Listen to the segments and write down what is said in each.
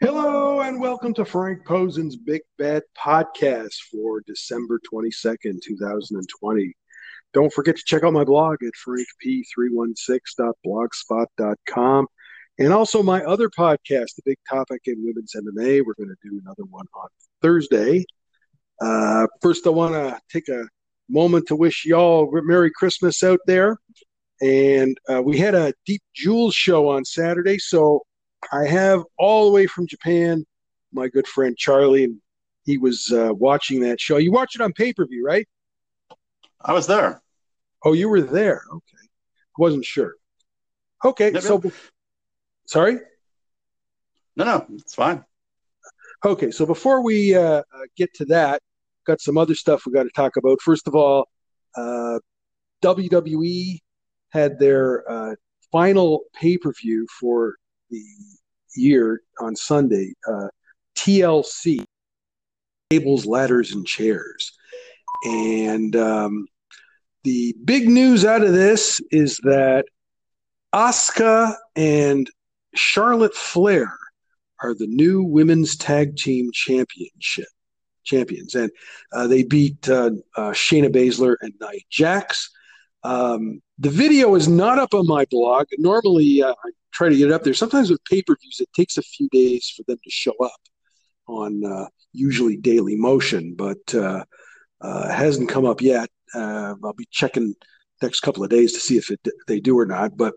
Hello and welcome to Frank Posen's Big Bad Podcast for December 22nd, 2020. Don't forget to check out my blog at frankp316.blogspot.com and also my other podcast, The Big Topic in Women's MMA. We're going to do another one on Thursday. Uh, first, I want to take a moment to wish y'all Merry Christmas out there. And uh, we had a Deep Jewels show on Saturday, so I have all the way from Japan my good friend Charlie, and he was uh, watching that show. You watched it on pay per view, right? I was there. Oh, you were there. Okay, wasn't sure. Okay, so sorry. No, no, it's fine. Okay, so before we uh, uh get to that, got some other stuff we got to talk about. First of all, uh, WWE had their uh, final pay per view for the year on Sunday, uh, TLC, tables, ladders, and chairs. And um, the big news out of this is that Asuka and Charlotte Flair are the new women's tag team championship champions, and uh, they beat uh, uh, Shayna Baszler and Nia Jax. Um, the video is not up on my blog. Normally, uh, I try to get it up there. Sometimes with pay per views, it takes a few days for them to show up on uh, usually Daily Motion, but uh, uh, hasn't come up yet. Uh, I'll be checking next couple of days to see if it, they do or not. But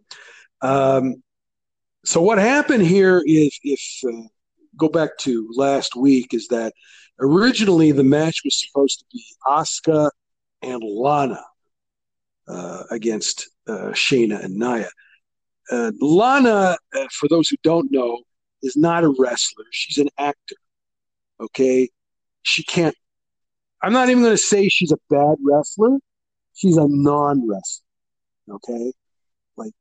um, so what happened here is, if uh, go back to last week, is that originally the match was supposed to be Asuka and Lana uh, against Shayna and Nia. Uh, Lana, uh, for those who don't know, is not a wrestler. She's an actor. Okay. She can't, I'm not even going to say she's a bad wrestler. She's a non wrestler. Okay. Like,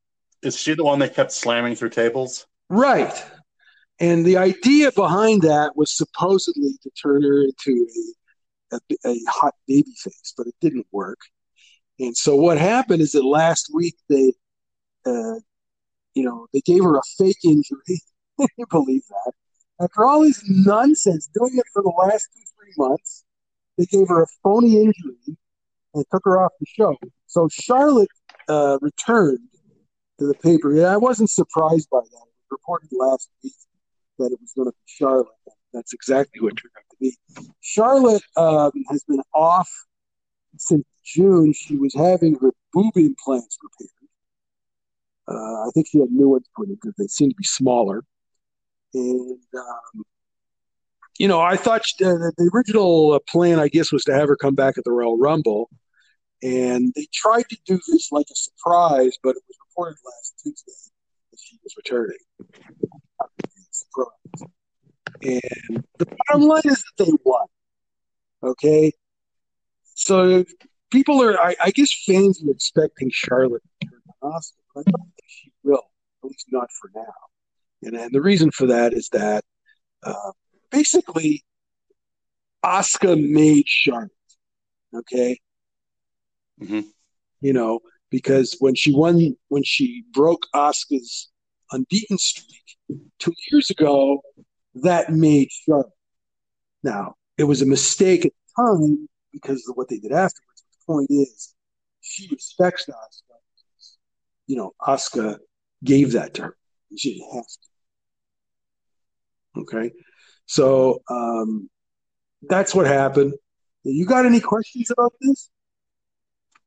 is she the one that kept slamming through tables? Right. And the idea behind that was supposedly to turn her into a, a, a hot baby face, but it didn't work. And so what happened is that last week they uh, you know, they gave her a fake injury. You believe that? After all this nonsense, doing it for the last two, three months, they gave her a phony injury and took her off the show. So Charlotte uh, returned to the paper. Yeah, I wasn't surprised by that. It was reported last week that it was going to be Charlotte. That's exactly what turned out to be. Charlotte um, has been off since June. She was having her boob implants repaired. Uh, I think she had new ones put in because they seemed to be smaller. And, um, you know, I thought she, uh, the original plan, I guess, was to have her come back at the Royal Rumble. And they tried to do this like a surprise, but it was reported last Tuesday that she was returning. Surprise. And the bottom line is that they won. Okay. So people are, I, I guess fans are expecting Charlotte to turn Asuka. I don't think she will, at least not for now. And, and the reason for that is that uh, basically Asuka made Charlotte. Okay. Mm-hmm. You know, because when she won, when she broke Asuka's unbeaten streak two years ago, that made Charlotte. Now, it was a mistake at the time because of what they did afterwards. the point is, she respects Asuka you know, Asuka gave that to her. She didn't have to. Okay. So um, that's what happened. You got any questions about this?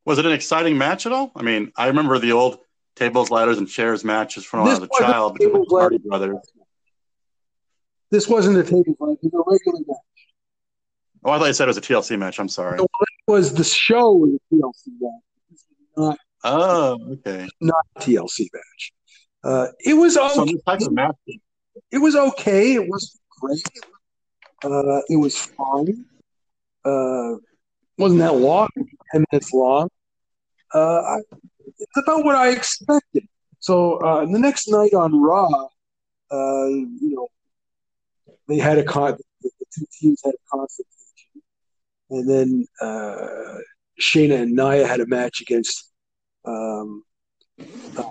Was it an exciting match at all? I mean, I remember the old tables, ladders, and chairs matches from when I was a child between the Hardy brothers. This wasn't a tables, ladder; it was a regular match. Oh, I thought you said it was a TLC match. I'm sorry. it was the show was a TLC match. Not Oh, okay. Not a TLC match. Uh, it was okay. So match. It was okay. It was great. Uh, it was fine. Uh, wasn't that long? Ten minutes long. Uh, I, it's about what I expected. So uh, the next night on Raw, uh, you know, they had a con. The, the two teams had a confrontation, and then uh, Shayna and Nia had a match against um, uh,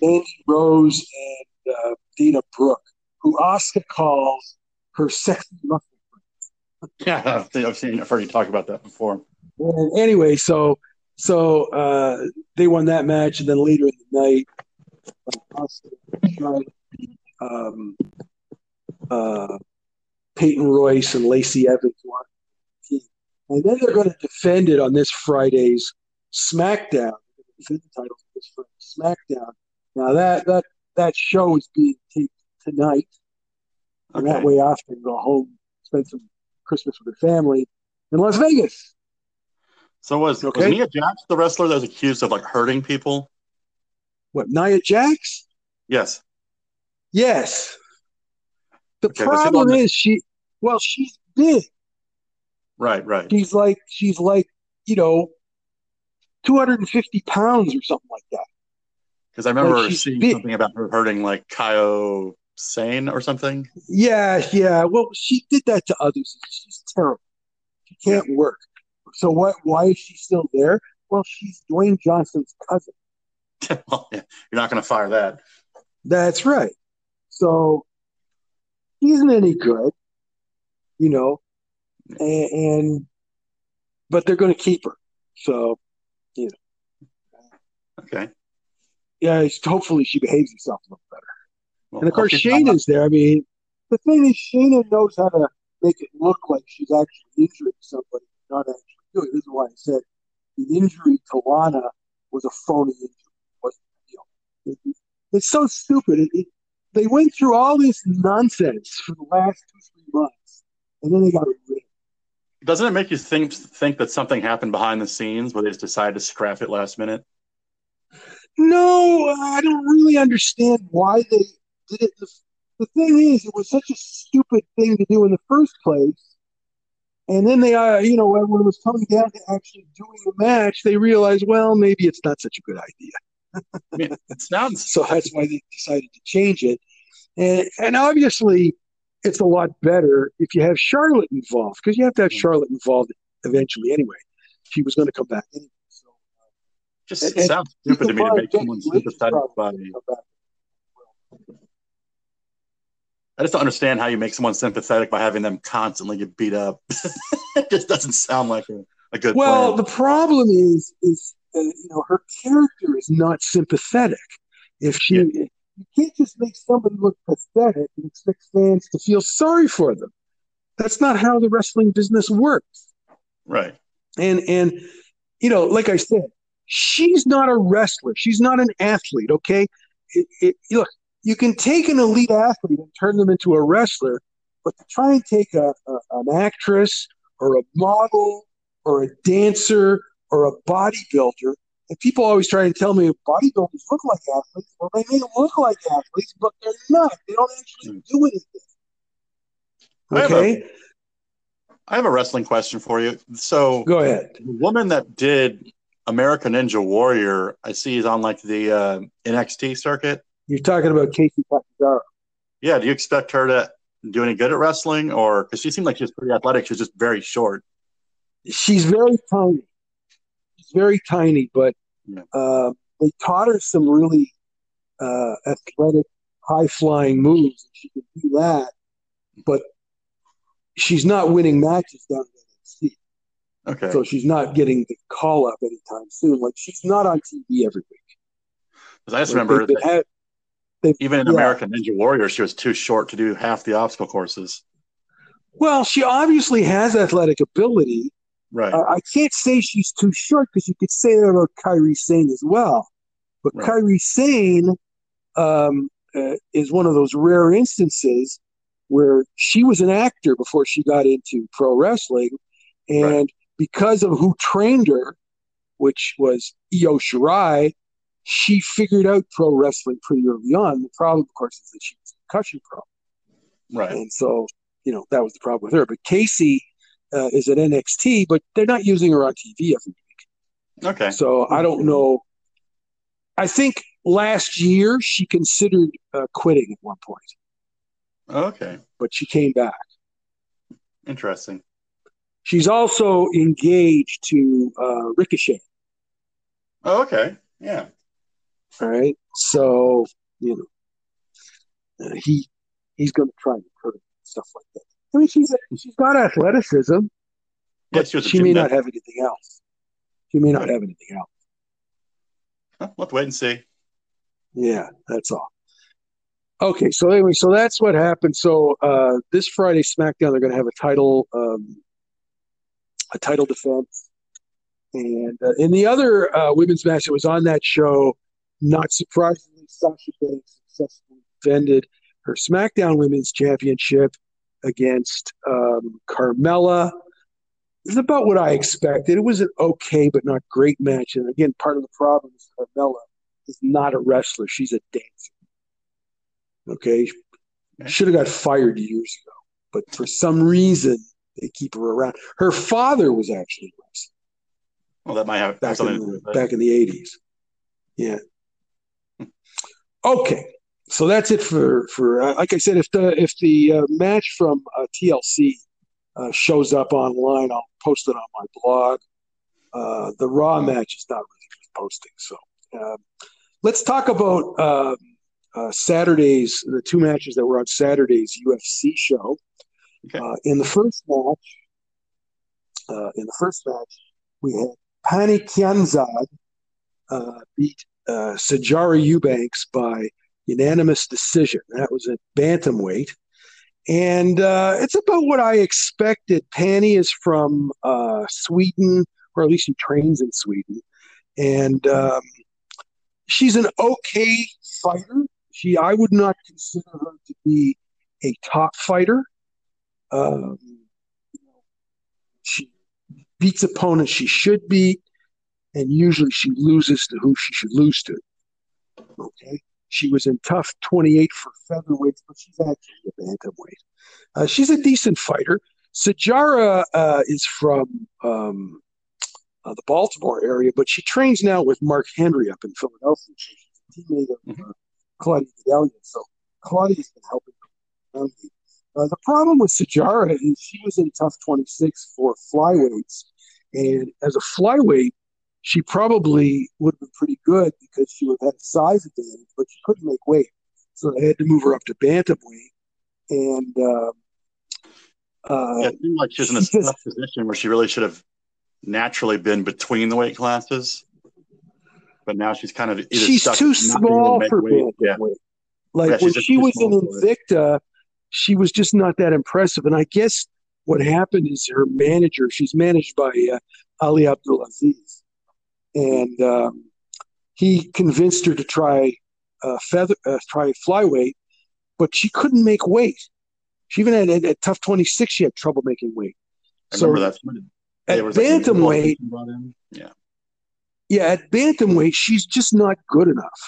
Mandy Rose and uh, Dana Brooke, who Asuka calls her sexy muscle Yeah, I've seen, I've heard you talk about that before. And anyway, so so uh, they won that match, and then later in the night, uh, Asuka tried um, uh, Peyton Royce and Lacey Evans won. And then they're going to defend it on this Friday's SmackDown. Defend the titles this Friday's SmackDown. Now that that that show is being taped tonight, and that way Asuka can go home, spend some Christmas with her family in Las Vegas. So was okay. was Nia Jax the wrestler that was accused of like hurting people? What Nia Jax? Yes. Yes. The okay, problem is she well, she's big. Right, right. She's like she's like, you know, 250 pounds or something like that. Because I remember like seeing big. something about her hurting like Kairi Sane or something. Yeah, yeah. Well, she did that to others. She's terrible. She can't yeah. work. So what? Why is she still there? Well, she's Dwayne Johnson's cousin. well, yeah, you're not going to fire that. That's right. So he isn't any good, you know, and, and but they're going to keep her. So, you know. Okay. Yeah, hopefully she behaves herself a little better. Well, and of course, Shayna's there. I mean, the thing is, Shayna knows how to make it look like she's actually injuring somebody, not actually doing. This is why I said the injury to Lana was a phony injury. It wasn't real. It, it's so stupid. It, it, they went through all this nonsense for the last two, three months, and then they got rid Doesn't it make you think think that something happened behind the scenes where they just decided to scrap it last minute? No, I don't really understand why they did it. The, the thing is, it was such a stupid thing to do in the first place. And then they, uh, you know, when it was coming down to actually doing the match, they realized, well, maybe it's not such a good idea. I mean, it sounds so. That's why they decided to change it, and and obviously, it's a lot better if you have Charlotte involved because you have to have Charlotte involved eventually. Anyway, she was going to come back anyway. So, uh, just and, sounds stupid to me to make someone sympathetic by. I just don't understand how you make someone sympathetic by having them constantly get beat up. it just doesn't sound like a, a good. Well, plan. the problem is, is uh, you know, her character is not sympathetic. If she, yeah. You can't just make somebody look pathetic and expect fans to feel sorry for them. That's not how the wrestling business works. Right. And and you know, like I said, she's not a wrestler. She's not an athlete. Okay. It, it, look, you can take an elite athlete and turn them into a wrestler, but to try and take a, a an actress or a model or a dancer or a bodybuilder. And people always try to tell me bodybuilders look like athletes. Well, they may look like athletes, but they're not. They don't actually hmm. do anything. Okay. I have a wrestling question for you. So go ahead. The woman that did American Ninja Warrior, I see is on like the uh, NXT circuit. You're talking about Kacy Catanzaro. Yeah. Do you expect her to do any good at wrestling, or because she seemed like she was pretty athletic, she was just very short. She's very tiny very tiny, but uh, they taught her some really uh, athletic, high flying moves. She can do that, but she's not winning matches down at NXT. Okay. So she's not getting the call up anytime soon. Like she's not on TV every week. Because I just like remember that had, even in yeah. American Ninja Warrior, she was too short to do half the obstacle courses. Well, she obviously has athletic ability, Right. Uh, I can't say she's too short because you could say that about Kairi Sane as well. But right. Kairi Sane um, uh, is one of those rare instances where she was an actor before she got into pro wrestling. And right. because of who trained her, which was Io Shirai, she figured out pro wrestling pretty early on. The problem, of course, is that she was a concussion pro. Right. And so, you know, that was the problem with her. But Kacy uh, is at NXT, but they're not using her on TV every week. Okay. So I don't know. I think last year she considered uh, quitting at one point. Okay. But she came back. Interesting. She's also engaged to uh, Ricochet. Oh, okay. Yeah. All right. So, you know, uh, he he's going to try and hurt stuff like that. I mean, she's she's got athleticism, but Yeah, she may not have anything else. She may not have anything else. Huh, We'll have to wait and see. Yeah, that's all. Okay, so anyway, so that's what happened. So uh, this Friday SmackDown, they're going to have a title, um, a title defense, and uh, in the other uh, women's match that was on that show, not surprisingly, Sasha Banks successfully defended her SmackDown Women's Championship against um, Carmella. It's about what I expected. It was an okay but not great match, and again, part of the problem is Carmella is not a wrestler; she's a dancer. Okay, should have got fired years ago, but for some reason they keep her around. Her father was actually a wrestler Well, that might have, back something in the, back in the eighties. Yeah. Okay, so that's it for for uh, like I said. If the if the uh, match from uh, TLC uh, shows up online, I'll post it on my blog. Uh, the Raw match is not really posting. So um, let's talk about um, uh, Saturday's the two matches that were on Saturday's UFC show. Okay. Uh, in the first match, uh, in the first match, we had Pannie Kianzad uh, beat uh, Sijara Eubanks by unanimous decision. That was at bantamweight. And uh, it's about what I expected. Pannie is from uh, Sweden, or at least she trains in Sweden. And um, she's an okay fighter. She, I would not consider her to be a top fighter. Um, she beats opponents she should beat, and usually she loses to who she should lose to. Okay. She was in TUF 28 for featherweights, but she's actually a bantamweight. Uh, she's a decent fighter. Sijara uh, is from um, uh, the Baltimore area, but she trains now with Mark Henry up in Philadelphia. She's a teammate of uh, Claudia Gadelha. So Claudia's been helping her. Uh, the problem with Sijara is she was in TUF 26 for flyweights. And as a flyweight, she probably would have been pretty good because she would have had a size advantage, but she couldn't make weight. So they had to move her up to bantamweight. And uh, uh, Yeah, it seemed like she was in a tough position where she really should have naturally been between the weight classes. But now she's kind of either she's stuck too able to small for weight. bantamweight. Yeah. Like Yeah, when she was in small. Invicta, she was just not that impressive. And I guess what happened is her manager, she's managed by uh, Ali Abdelaziz, and um, he convinced her to try uh, feather, uh, try flyweight, but she couldn't make weight. She even had at, at TUF twenty six, she had trouble making weight. I So remember that. at like bantamweight, politician brought in. Yeah. yeah, at bantamweight, she's just not good enough.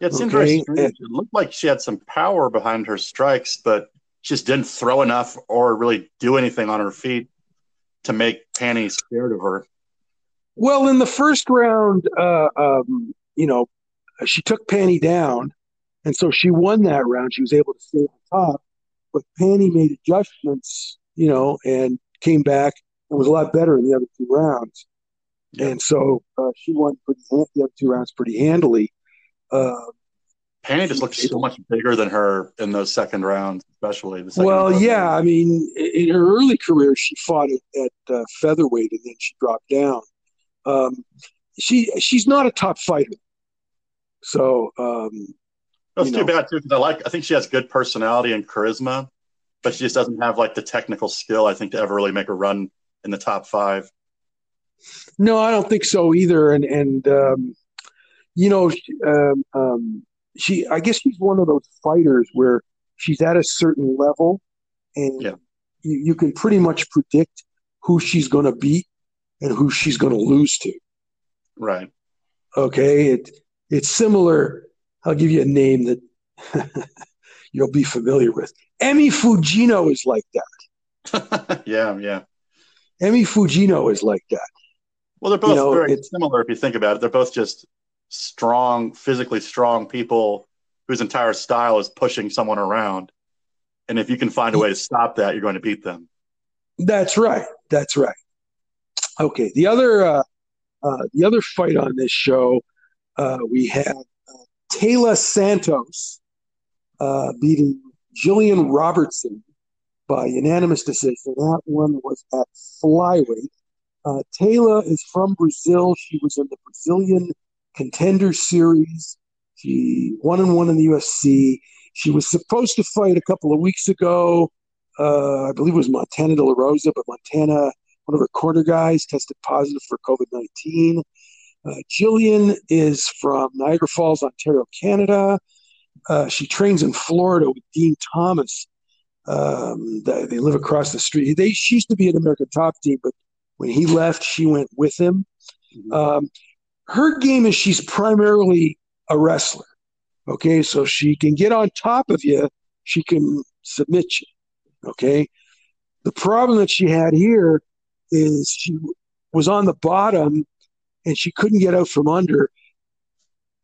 Yeah, it seemed Okay, and- It looked like she had some power behind her strikes, but she just didn't throw enough or really do anything on her feet to make Pannie scared of her. Well, in the first round, uh, um, you know, she took Pannie down, and so she won that round. She was able to stay on top, but Pannie made adjustments, you know, and came back and was a lot better in the other two rounds. And so uh, she won pretty the other two rounds pretty handily. Uh, Pannie just looked so much bigger than her in those second rounds, especially the second well, round. yeah, I mean, in her early career, she fought at, at uh, featherweight, and then she dropped down. Um, she she's not a top fighter, so um, That's too know. bad too, because I like. I think she has good personality and charisma, but she just doesn't have like the technical skill. I think to ever really make a run in the top five. No, I don't think so either. And and um, you know, um, um, she I guess she's one of those fighters where she's at a certain level, and Yeah. you, you can pretty much predict who she's going to beat and who she's going to lose to. Right. Okay, it it's similar. I'll give you a name that you'll be familiar with. Emi Fujino is like that. yeah, yeah. Emi Fujino is like that. Well, they're both You know, very similar if you think about it. They're both just strong, physically strong people whose entire style is pushing someone around. And if you can find a way to stop that, you're going to beat them. That's right. That's right. Okay. The other uh, uh, the other fight on this show, uh, we had uh, Tayla Santos uh, beating Jillian Robertson by unanimous decision. That one was at flyweight. Uh, Taylor is from Brazil. She was in the Brazilian Contender Series. She one and one in the UFC. She was supposed to fight a couple of weeks ago. Uh, I believe it was Montana De La Rosa, but Montana, one of her corner guys, tested positive for COVID 19. Uh, Jillian is from Niagara Falls, Ontario, Canada. Uh, she trains in Florida with Dean Thomas. Um, they, they, live across the street. They she used to be an American Top Team, but when he left, she went with him. Mm-hmm. Um, her game is she's primarily a wrestler. Okay, so she can get on top of you, she can submit you. Okay, the problem that she had here is she was on the bottom and she couldn't get out from under.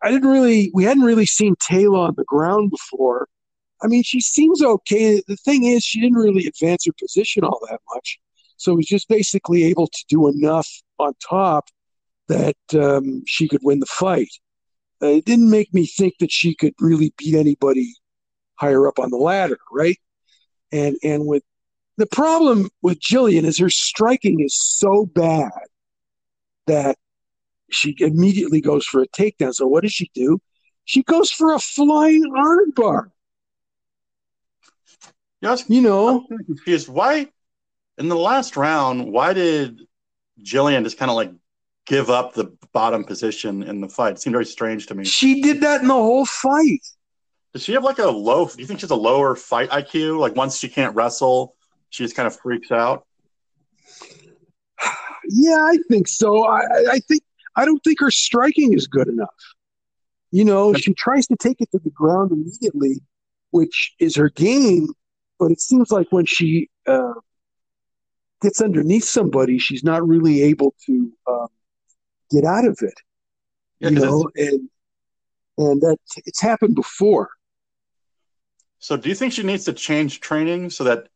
I didn't really, we hadn't really seen Tayla on the ground before. I mean, she seems okay. The thing is, she didn't really advance her position all that much. So was just basically able to do enough on top that um, she could win the fight. Uh, it didn't make me think that she could really beat anybody higher up on the ladder, right? And and with the problem with Jillian is her striking is so bad that she immediately goes for a takedown. So what does she do? She goes for a flying armbar. Yes, you know, confused. Why in the last round? Why did Jillian just kind of like give up the bottom position in the fight? It seemed very strange to me. She did that in the whole fight. Does she have like a low? Do you think she's a lower fight IQ? Like once she can't wrestle, she just kind of freaks out. Yeah, I think so. I, I think I don't think her striking is good enough. You know, she tries to take it to the ground immediately, which is her game. But it seems like when she uh, gets underneath somebody, she's not really able to um, get out of it. Yeah, you know, and and that it's happened before. So, do you think she needs to change training so that,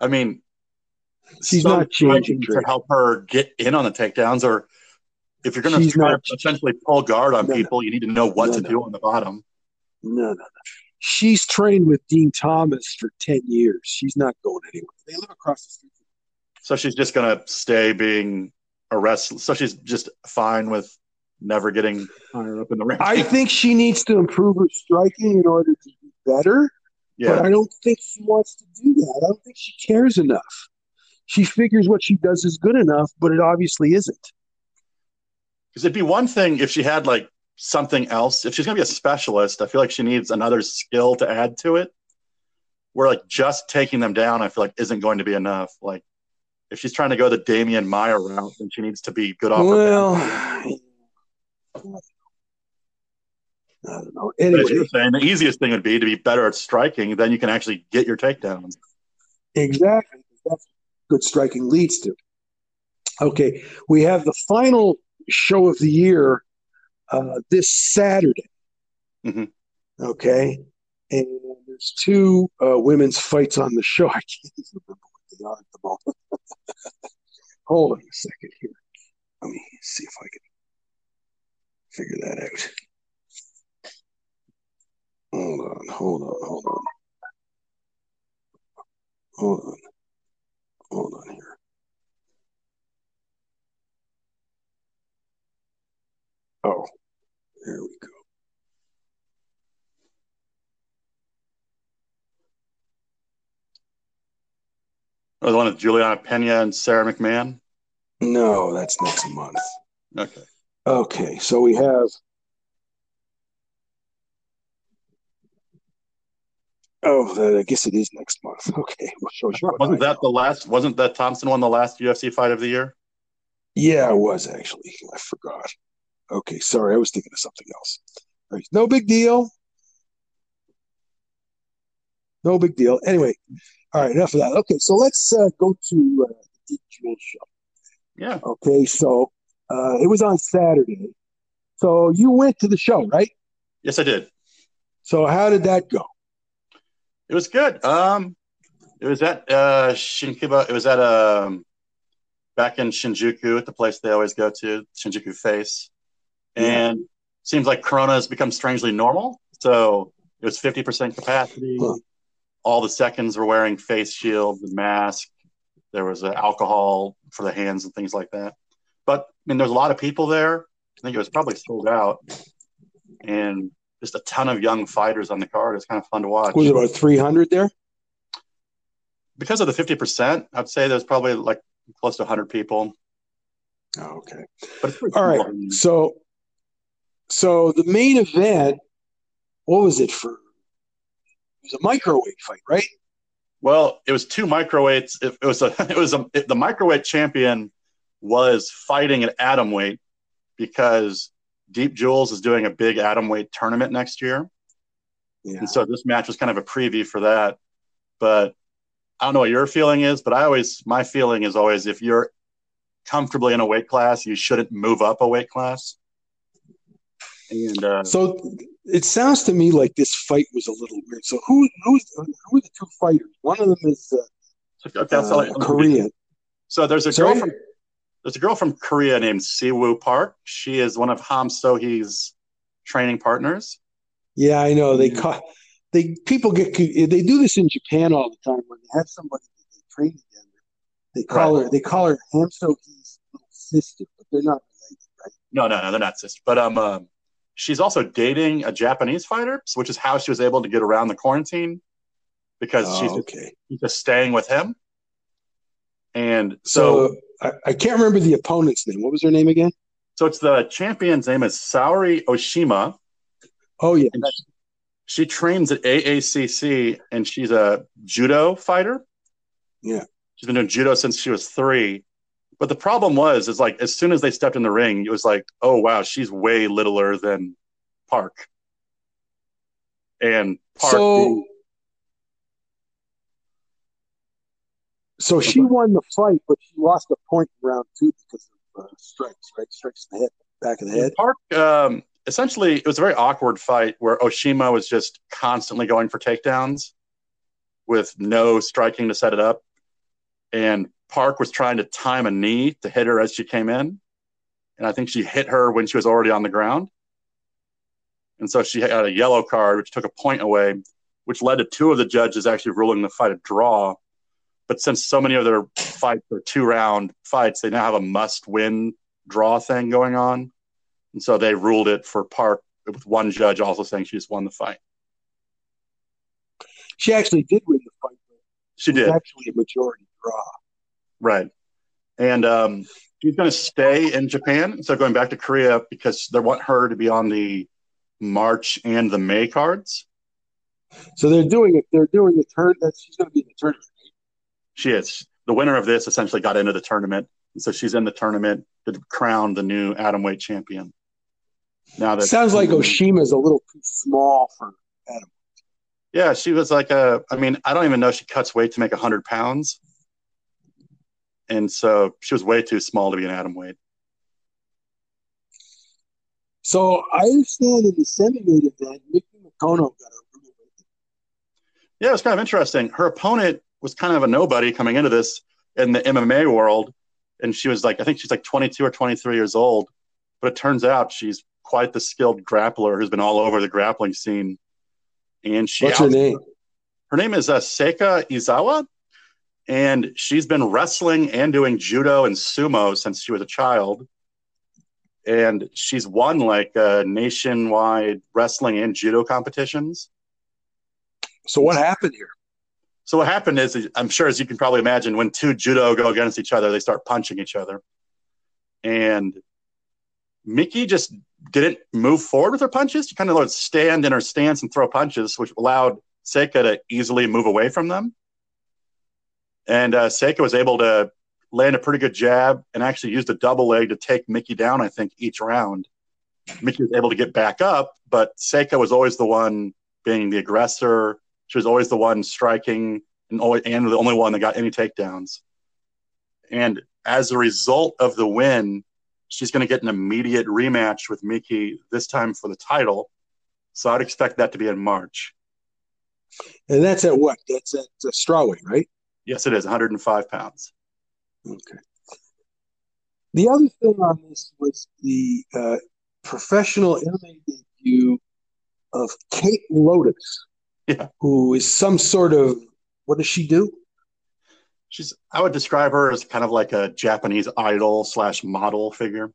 I mean, she's not changing to help her get in on the takedowns, or if you're going to essentially pull guard on no, people, no. you need to know what no, to do on the bottom. No, no, no. She's trained with Dean Thomas for 10 years. She's not going anywhere. They live across the street. So she's just going to stay being a wrestler. So she's just fine with never getting higher up in the rank. I think she needs to improve her striking in order to be better. Yeah. But I don't think she wants to do that. I don't think she cares enough. She figures what she does is good enough, but it obviously isn't. Because it'd be one thing if she had like something else. If she's going to be a specialist, I feel like she needs another skill to add to it. Where like just taking them down, I feel like isn't going to be enough. Like if she's trying to go the Demian Maia route, then she needs to be good off. Well, I don't know. Anyway, you're saying, the easiest thing would be to be better at striking. Then you can actually get your takedowns. Exactly. That's good striking leads to. Okay, we have the final show of the year uh, this Saturday. Mm-hmm. Okay, and there's two uh, women's fights on the show. I can't even remember what they are at the moment. Hold on a second here. Let me see if I can figure that out. Hold on, hold on, hold on. Hold on. Hold on here. Oh, there we go. Oh, the one with Julianna Pena and Sara McMann? No, that's next month. Okay. Okay, so we have. Oh, I guess it is next month. Okay, we'll show you. Wasn't that the last? Wasn't that Thompson won the last UFC fight of the year? Yeah, it was actually. I forgot. Okay, sorry, I was thinking of something else. Right, no big deal. No big deal. Anyway, all right, enough of that. Okay, so let's uh, go to uh, the Deep show. Yeah. Okay, so uh, it was on Saturday. So you went to the show, right? Yes, I did. So how did that go? It was good. Um, it was at uh. It was at um, back in Shinjuku at the place they always go to, Shinjuku Face and yeah. seems like Corona has become strangely normal. So It was 50% capacity. Huh. All the seconds were wearing face shields and mask. There was uh, alcohol for the hands and things like that. But I mean, there's a lot of people there. I think it was probably sold out, and just a ton of young fighters on the card. It's kind of fun to watch. Was it about 300 there? because of the 50%, I'd say there's probably like close to 100 people. Oh, okay. But it's All right. So, so the main event, what was it for? It was a microweight fight, right? Well, it was two microweights. It, it was a it was a it, the microweight champion was fighting at atom weight because Deep Jewels is doing a big atom weight tournament next year. Yeah. And so this match was kind of a preview for that. But I don't know what your feeling is, but I always my feeling is always if you're comfortably in a weight class, you shouldn't move up a weight class. And uh, So it sounds to me like this fight was a little weird. So who who's who are the two fighters? One of them is uh, that's all uh, I- Korean. So there's a girl from there's a girl from Korea named Siwoo Park. She is one of Ham Sohee's training partners. Yeah, I know. They call they people get they do this in Japan all the time when they have somebody that they train together. They call her they call her Hamsoki's little sister, but they're not related, right? No, no, no, they're not sisters. But um, um, she's also dating a Japanese fighter, which is how she was able to get around the quarantine because she's, Oh, just, okay. she's just staying with him. And so, So I, I can't remember the opponent's name. What was her name again? so it's the champion's name is Saori Oshima. Oh yeah, And she trains at AACC and she's a judo fighter. Yeah. She's been doing judo since she was three. But the problem was, is like as soon as they stepped in the ring, it was like, oh wow, she's way littler than Park. And Park, So so she won the fight, but she lost a point in round two because of uh, strikes, right? Strikes in the head, back of the head. Park, um, essentially, it was a very awkward fight where Oshima was just constantly going for takedowns with no striking to set it up. And Park was trying to time a knee to hit her as she came in. And I think she hit her when she was already on the ground. And so she had a yellow card, which took a point away, which led to two of the judges actually ruling the fight a draw. But since so many of their fights are two round fights, they now have a must win draw thing going on. And so they ruled it for Park with one judge also saying she just won the fight. She actually did win the fight. She did. actually a majority draw. Right. And um, she's going to stay in Japan. So going back to Korea because they want her to be on the March and the May cards. So they're doing it. They're doing a turn. That she's going to be in the tournament. She is. The winner of this essentially got into the tournament. And so she's in the tournament to crown the new Atomweight champion. Now that Sounds like Oshima's a little too small for atom. Yeah, she was like a. I mean, I don't even know she cuts weight to make hundred pounds, and so she was way too small to be an atom weight. So I understand in the semi-main event, Miki Motono got a really Yeah, it's kind of interesting. Her opponent was kind of a nobody coming into this in the MMA world, and she was like, I think she's like 22 or 23 years old, but it turns out she's quite the skilled grappler who's been all over the grappling scene. And she What's her name? Her name is uh, Seika Izawa, and she's been wrestling and doing judo and sumo since she was a child. And she's won like uh, nationwide wrestling and judo competitions. So what happened here? So what happened is, I'm sure, as you can probably imagine, when two judo go against each other, they start punching each other. And Miki just didn't move forward with her punches. She kind of would stand in her stance and throw punches, which allowed Seika to easily move away from them. And uh, Seika was able to land a pretty good jab and actually used a double leg to take Miki down, I think, each round. Miki was able to get back up, but Seika was always the one being the aggressor. She was always the one striking and, always, and the only one that got any takedowns. And as a result of the win, she's going to get an immediate rematch with Miki, this time for the title. So I'd expect that to be in March. And that's at what? That's at uh, strawweight, right? Yes, it is 105 pounds. Okay. The other thing on this was the uh, professional MMA debut of Kate Lotus, Yeah. who is some sort of what does she do? She's I would describe her as kind of like a Japanese idol slash model figure.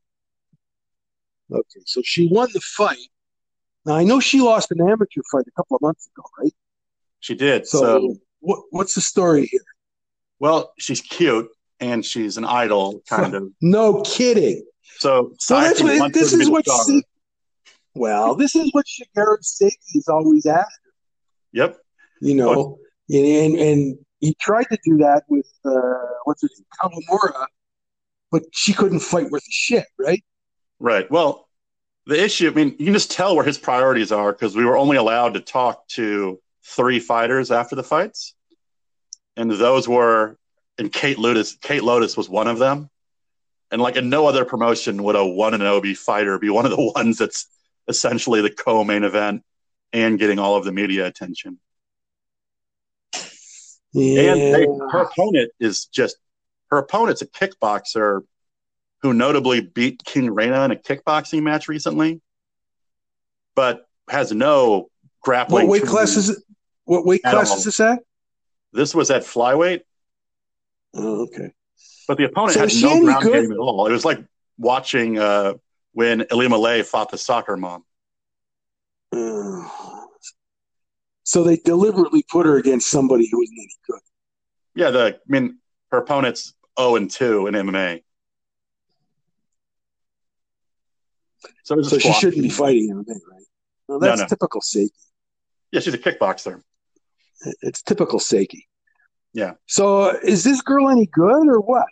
Okay, so she won the fight. Now I know she lost an amateur fight a couple of months ago, right? She did. So, So, what, what's the story here? well, she's cute and she's an idol, kind of. No kidding. So, So that's what this is what. Se- well, this is what Shigeru Saeki is always asked. Yep. You know, and, and and he tried to do that with uh, what's his name, Kawamura, but she couldn't fight worth a shit, right? Right. Well, the issue, I mean, you can just tell where his priorities are because we were only allowed to talk to three fighters after the fights. And those were, and Kate Lotus, Kate Lotus was one of them. And like in no other promotion would a one and OB fighter be one of the ones that's essentially the co main event and getting all of the media attention. Yeah. And they, her opponent is just, her opponent's a kickboxer who notably beat King Reina in a kickboxing match recently, but has no grappling. what weight class is it? What weight class all. is this at? This was at flyweight, Oh, okay. but the opponent So had no ground good? game at all. It was like watching uh, when Ilima-Lei fought the soccer mom. Uh, so they deliberately put her against somebody who isn't any good. Yeah, the I mean, her opponent's 0 and 2 in MMA. So, it was a So she shouldn't be fighting MMA, right? Well, that's no. typical Saeki. Yeah, she's a kickboxer. It's typical Saeki. Yeah. So is this girl any good or what?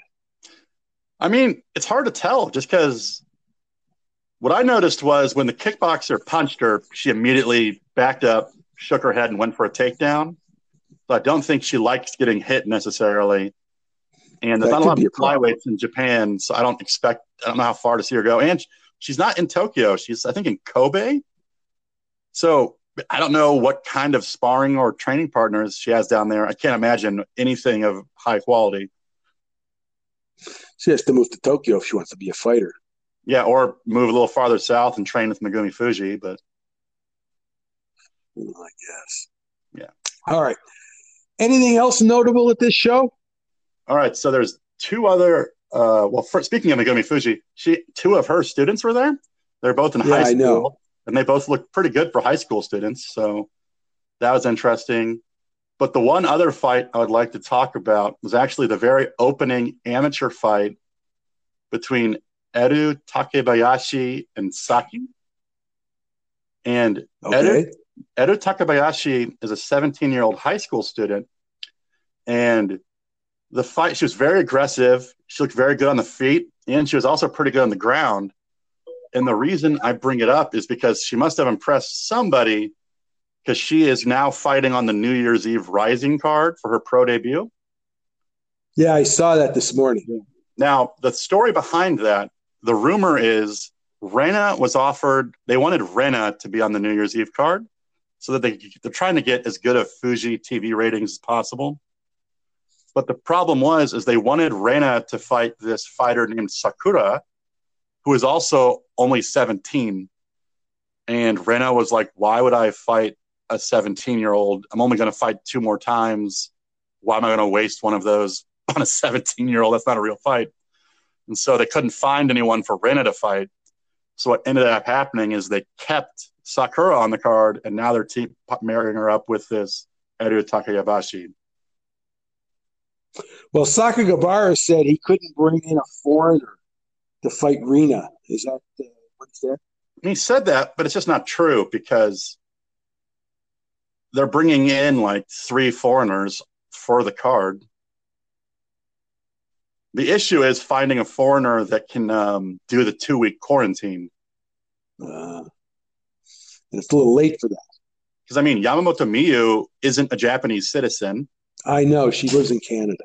I mean, it's hard to tell just because what I noticed was when the kickboxer punched her, she immediately backed up, shook her head, and went for a takedown. So I don't think she likes getting hit necessarily. And there's That not a lot of flyweights in Japan, so I don't expect, I don't know how far to see her go. And she's not in Tokyo. She's, I think, in Kobe. So I don't know what kind of sparring or training partners she has down there. I can't imagine anything of high quality. She has to move to Tokyo if she wants to be a fighter. Yeah, or move a little farther south and train with Megumi Fuji. But I guess. Yeah. All right. Anything else notable at this show? all right, so there's two other. Uh, well, for, speaking of Megumi Fuji, she two of her students were there. They're both in Yeah, high I school, know. and they both look pretty good for high school students. So that was interesting. But the one other fight I would like to talk about was actually the very opening amateur fight between Eru Takebayashi and Saki. And Okay. Eru Takebayashi is a 17 year old high school student. And the fight, she was very aggressive. She looked very good on the feet, and she was also pretty good on the ground. And the reason I bring it up is because she must have impressed somebody because she is now fighting on the New Year's Eve Rising card for her pro debut. Yeah, I saw that this morning. Now, the story behind that, the rumor is Rena was offered, they wanted Rena to be on the New Year's Eve card so that they, they're trying to get as good of Fuji TV ratings as possible. But the problem was, is they wanted Rena to fight this fighter named Sakura, who is also only 17. And Rena was like, why would I fight a 17 year old? I'm only going to fight two more times. Why am I going to waste one of those on a 17 year old? That's not a real fight. And so they couldn't find anyone for Rena to fight. So what ended up happening is they kept Sakura on the card, and now they're te- marrying her up with this Eru Takebayashi. Well, Sakakibara said he couldn't bring in a foreigner to fight Rena. Is that uh, what he said? He said that, but it's just not true because they're bringing in like three foreigners for the card. The issue is finding a foreigner that can um, do the two week quarantine. Uh, and it's a little late for that. Because, I mean, Yamamoto Miyu isn't a Japanese citizen. I know she lives in Canada.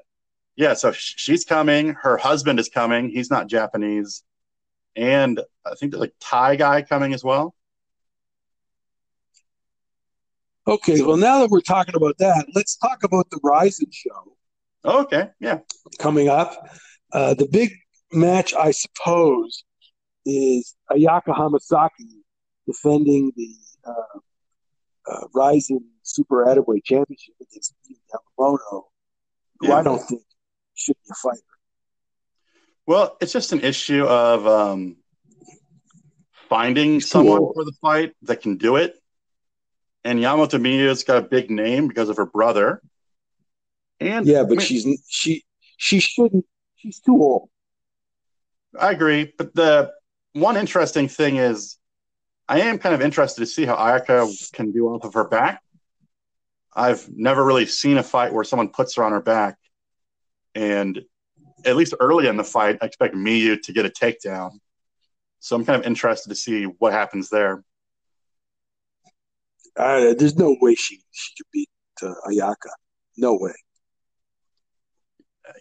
Yeah, so she's coming. Her husband is coming. He's not Japanese. And I think there's like Thai guy coming as well. Okay, well, now that we're talking about that, let's talk about the Rizin show Oh, okay. Yeah. coming up. Uh, the big match, I suppose, is Ayaka Hamasaki defending the uh, uh, Rizin Super Atomweight Championship against Yamamoto, who Yeah. I don't think should be a fighter. Well, it's just an issue of um, finding someone for the fight that can do it. And Yamato Miya's got a big name because of her brother. And Yeah, I but mean, she's she she shouldn't. She's too old. I agree. But the one interesting thing is, I am kind of interested to see how Ayaka can do off of her back. I've never really seen a fight where someone puts her on her back. And at least early in the fight, I expect Miyu to get a takedown. So I'm kind of interested to see what happens there. Uh, there's no way she she could beat uh, Ayaka. No way.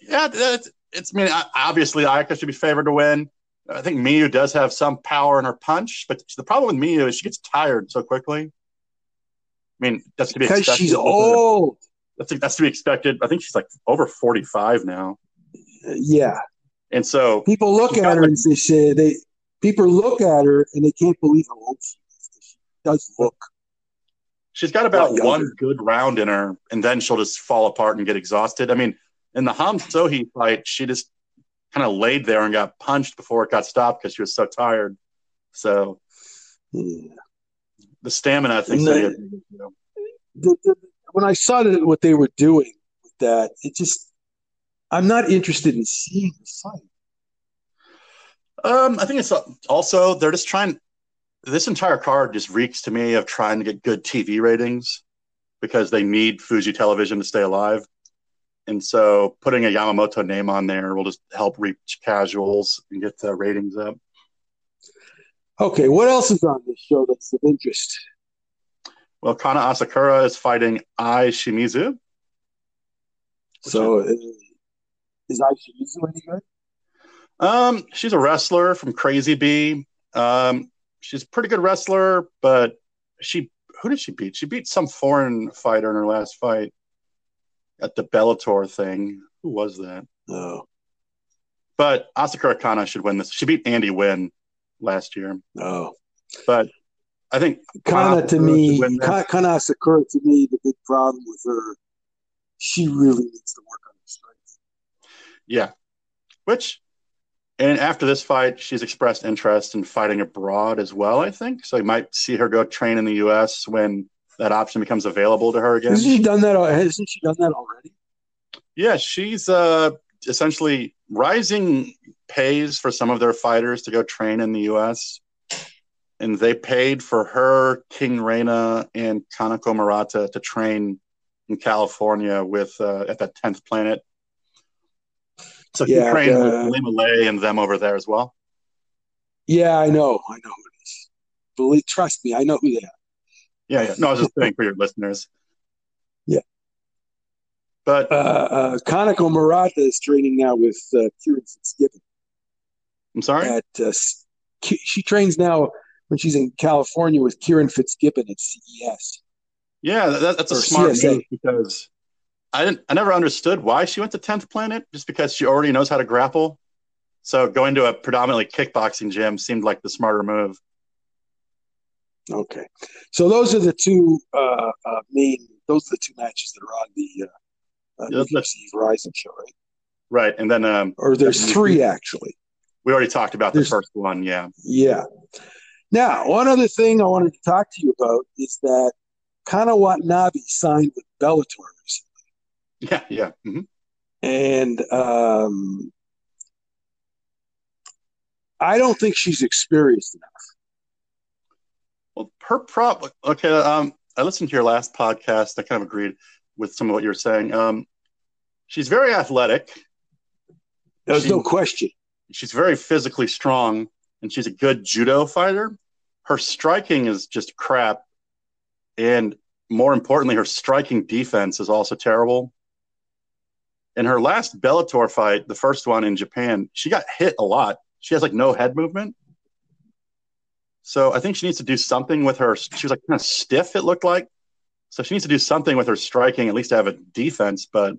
Yeah, it's, it's I mean, obviously Ayaka should be favored to win. I think Miyu does have some power in her punch, but the problem with Miyu is she gets tired so quickly. I mean, that's to be Because expected. she's old. That's that's to be expected. I think she's like over forty five now, yeah. and so People look at her like- and they say they people look at her and they can't believe how old she is. She does look. she's got about one good round in her, and then she'll just fall apart and get exhausted. I mean, in the Ham Seo-hee fight, she just kind of laid there and got punched before it got stopped because she was so tired. So Yeah. the stamina, I think, so, the- yeah. the, the, when I saw that what they were doing with that, it just I'm not interested in seeing the fight. Um, I think it's also they're just trying. This entire card just reeks to me of trying to get good TV ratings because they need Fuji Television to stay alive, and so putting a Yamamoto name on there will just help reach casuals and get the ratings up. Okay, what else is on this show that's of interest? Well, Kana Asakura is fighting Ai Shimizu. So is, is Shimizu any good? Um, she's a wrestler from Crazy Bee. Um, she's a pretty good wrestler, but she who did she beat? She beat some foreign fighter in her last fight at the Bellator thing. Who was that? No, But Asakura Kana should win this. She beat Andy Nguyen last year, no. but I think Kana to me, should win this. Ka- Kana Sakura to me, the big problem with her, she really needs to work on her strength. Yeah. Which, and after this fight, she's expressed interest in fighting abroad as well, I think. So you might see her go train in the U.S. when that option becomes available to her again. Hasn't she done that? Hasn't she done that already? Yeah, she's uh, essentially Rizin pays for some of their fighters to go train in the U.S. And they paid for her, King Reina, and Kanako Murata to train in California with uh, at that tenth planet. So he Yeah, trained uh, with Ilima-Lei and them over there as well. Yeah, I know. I know who it is. Believe, trust me, I know who they are. Yeah, yeah. No, I was just saying for your listeners. Yeah. But Uh, uh, Kanako Murata is training now with uh, Kieran Fitzgibbon. I'm sorry. At uh, she trains now when she's in California with Kieran Fitzgibbon at CSA. Yeah, that, that's a smart CSA. move because I didn't. I never understood why she went to tenth planet. Just because she already knows how to grapple. So going to a predominantly kickboxing gym seemed like the smarter move. Okay, so those are the two uh, uh, main. Those are the two matches that are on the uh, uh, Yeah, the UFC Rizin show, right? Right, and then um, Or there's three actually. we already talked about the first one. Yeah, Yeah. Now, one other thing I wanted to talk to you about is that Kana Watanabe signed with Bellator recently. yeah, yeah. hmm and um, I don't think she's experienced enough. Well, her prop. Okay, um, I listened to your last podcast. I kind of agreed with some of what you were saying. Um, she's very athletic. There's She- no question. she's very physically strong and she's a good judo fighter. Her striking is just crap. And more importantly, her striking defense is also terrible. In her last Bellator fight, the first one in Japan, she got hit a lot. She has like no head movement. So I think she needs to do something with her. She was like kind of stiff, it looked like. So she needs to do something with her striking, at least to have a defense. But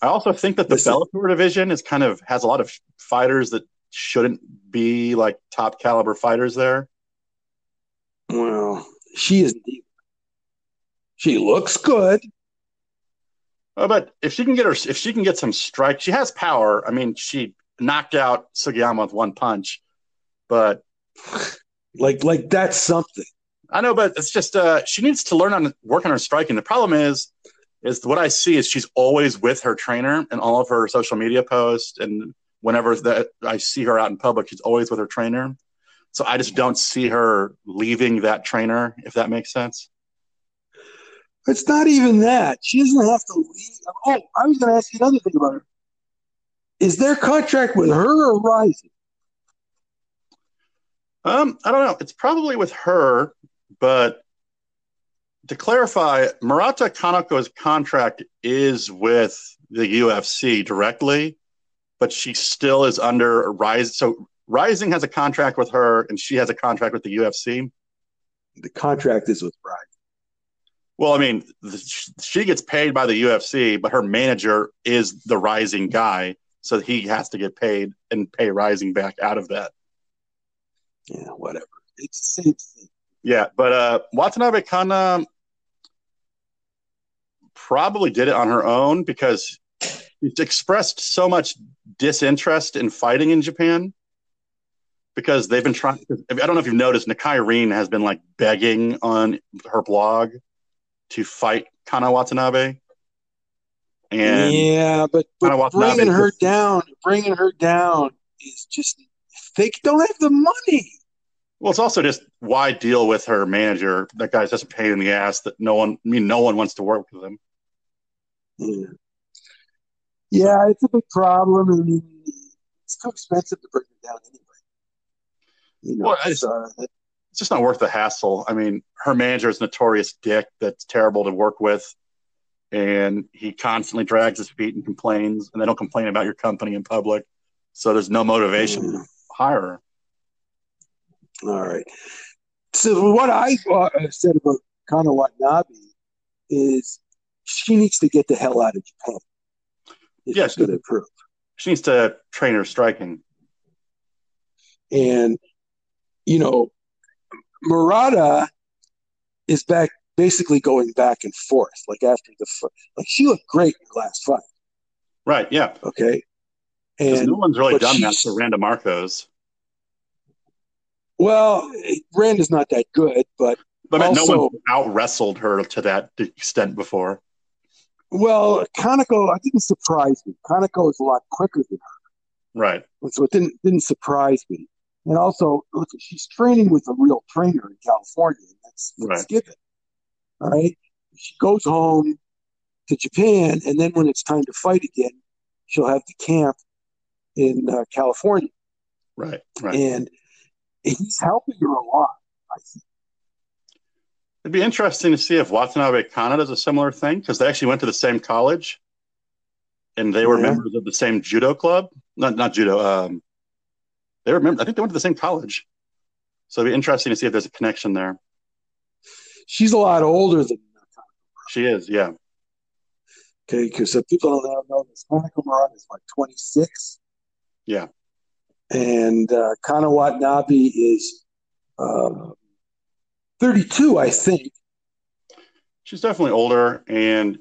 I also think that the Listen. Bellator division is kind of has a lot of fighters that shouldn't be like top caliber fighters there. Well, she isn't either. She looks good. Uh, but if she can get her, if she can get some strike, she has power. I mean, she knocked out Sugiyama with one punch, but like like that's something. I know, but it's just uh, she needs to learn on work on her striking. The problem is, is what I see is she's always with her trainer and all of her social media posts, and whenever that I see her out in public, she's always with her trainer. So I just don't see her leaving that trainer, if that makes sense. It's not even that. She doesn't have to leave. Oh, I was going to ask you another thing about her. Is their contract with her or Rizin? Um, I don't know. It's probably with her, but to clarify, Murata Kanako's contract is with the UFC directly, but she still is under Rise. So Rizin has a contract with her, and she has a contract with the UFC. The contract is with Rizin. Well, I mean, she gets paid by the UFC, but her manager is the Rizin guy, so he has to get paid and pay Rizin back out of that. Yeah, whatever. It's the same thing. Yeah, but uh, Watanabe Kana probably did it on her own because she's expressed so much disinterest in fighting in Japan because they've been trying. I don't know if you've noticed, Nakai Rin has been like begging on her blog to fight Kana Watanabe. And yeah, but, but bringing her down, bringing her down is just they don't have the money. Well, it's also just why deal with her manager? That guy's just a pain in the ass. That no one, I mean, no one wants to work with him. Yeah, yeah, it's a big problem. I mean, it's too expensive to bring her down anyway. You know, well, it's, uh, it's just not worth the hassle. I mean, her manager is notorious dick that's terrible to work with. And he constantly drags his feet and complains, and they don't complain about your company in public. So there's no motivation mm. To hire her. All right. So what I uh, said about Kana Watanabe is she needs to get the hell out of Japan. Yeah, she's to improve. She needs to train her striking. And you know, Murata is back, basically going back and forth. Like after the like she looked great in the last fight. Right. Yeah. Okay. And no one's really done that for Randa Markos. Well, Rand is not that good, but but also, no one out wrestled her to that extent before. Well, Kanako, I didn't surprise me. Kanako is a lot quicker than her. Right. So it didn't didn't surprise me. And also, look, she's training with a real trainer in California. That's, that's right. given. All right. She goes home to Japan, and then when it's time to fight again, she'll have to camp in uh, California. Right. Right. And he's helping her a lot, I think. It'd be interesting to see if Watanabe Kana does a similar thing because they actually went to the same college and they were yeah. members of the same judo club. Not not judo, um, they remember. I think they went to the same college, so it'd be interesting to see if there's a connection there. She's a lot older than. She is, yeah. Okay, because people don't know this. Monica Moran is like 26. Yeah. And uh, Kana Watanabe is uh, 32, I think. She's definitely older and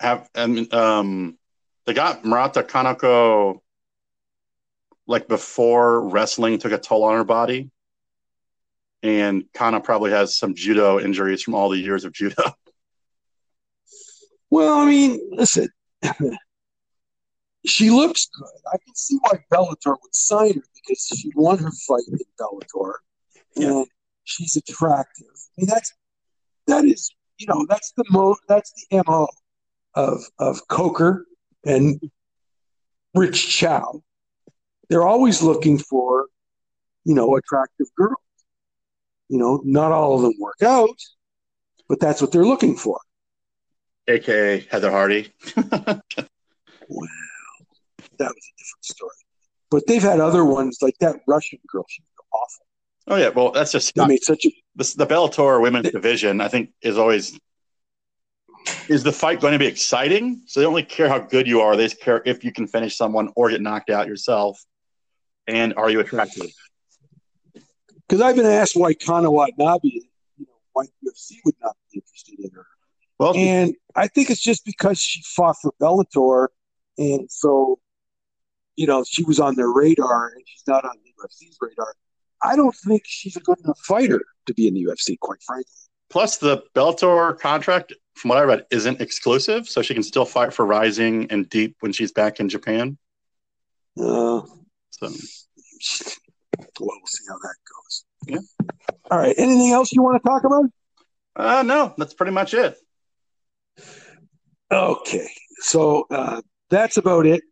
have and um they got Murata Kanako like before wrestling took a toll on her body. And Kana probably has some judo injuries from all the years of judo. Well, I mean, listen, she looks good. I can see why Bellator would sign her because she won her fight in Bellator, and yeah. she's attractive. I mean, that's that is you know that's the mo that's the mo of of Coker and Rich Chou they're always looking for, you know, attractive girls. You know, not all of them work out, but that's what they're looking for. AKA Heather Hardy. wow. That was a different story. But they've had other ones like that Russian girl. She's awful. Oh yeah, well that's just I mean such a the, the Bellator women's division. I think is always is the fight going to be exciting? So they don't really care how good you are; they just care if you can finish someone or get knocked out yourself and are you attractive? Because I've been asked why Kana Watanabe, you know, why UFC would not be interested in her. Well, And I think it's just because she fought for Bellator, and so you know she was on their radar, and she's not on the UFC's radar. I don't think she's a good enough fighter to be in the UFC, quite frankly. plus the Bellator contract, from what I read, isn't exclusive, so she can still fight for Rizin and Deep when she's back in Japan. Uh, So well, we'll see how that goes. Yeah. All right. Anything else you want to talk about? uh, no, that's pretty much it. Okay, so uh, that's about it.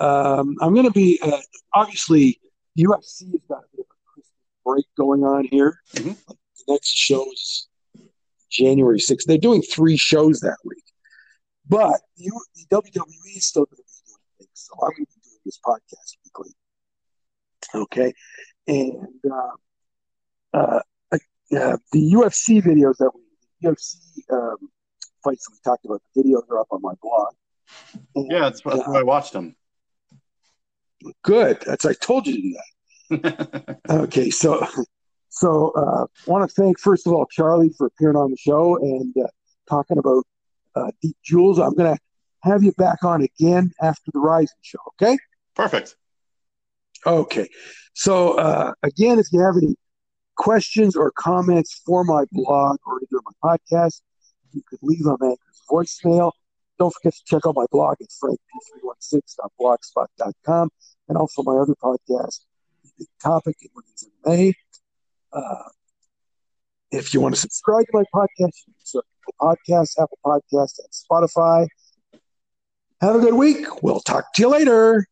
Um, I'm going to be uh, obviously UFC has got a bit of a Christmas break going on here. Mhm. The next show is January 6th. They're doing three shows that week, but the, the WWE is still going to be doing things. So I'm going to be doing this podcast weekly. Okay, and uh, uh, uh, the UFC videos that we UFC um, fights that we talked about. The videos are up on my blog. And, Yeah, that's, that's why I watched them. Good. That's I told you to do that. Okay, so so uh, want to thank first of all Charlie for appearing on the show and uh, talking about uh, Deep Jewels. I'm going to have you back on again after the Rizin show. Okay. Perfect. Okay. So uh, again, if you have any questions or comments for my blog or either my podcast, you could leave them at voicemail. Don't forget to check out my blog at frankp316.blogspot.com and also my other podcast, The Topic in Women's MMA. Uh, if you want to subscribe to my podcast, you can podcast, Apple Podcasts, and Spotify. Have a good week. We'll talk to you later.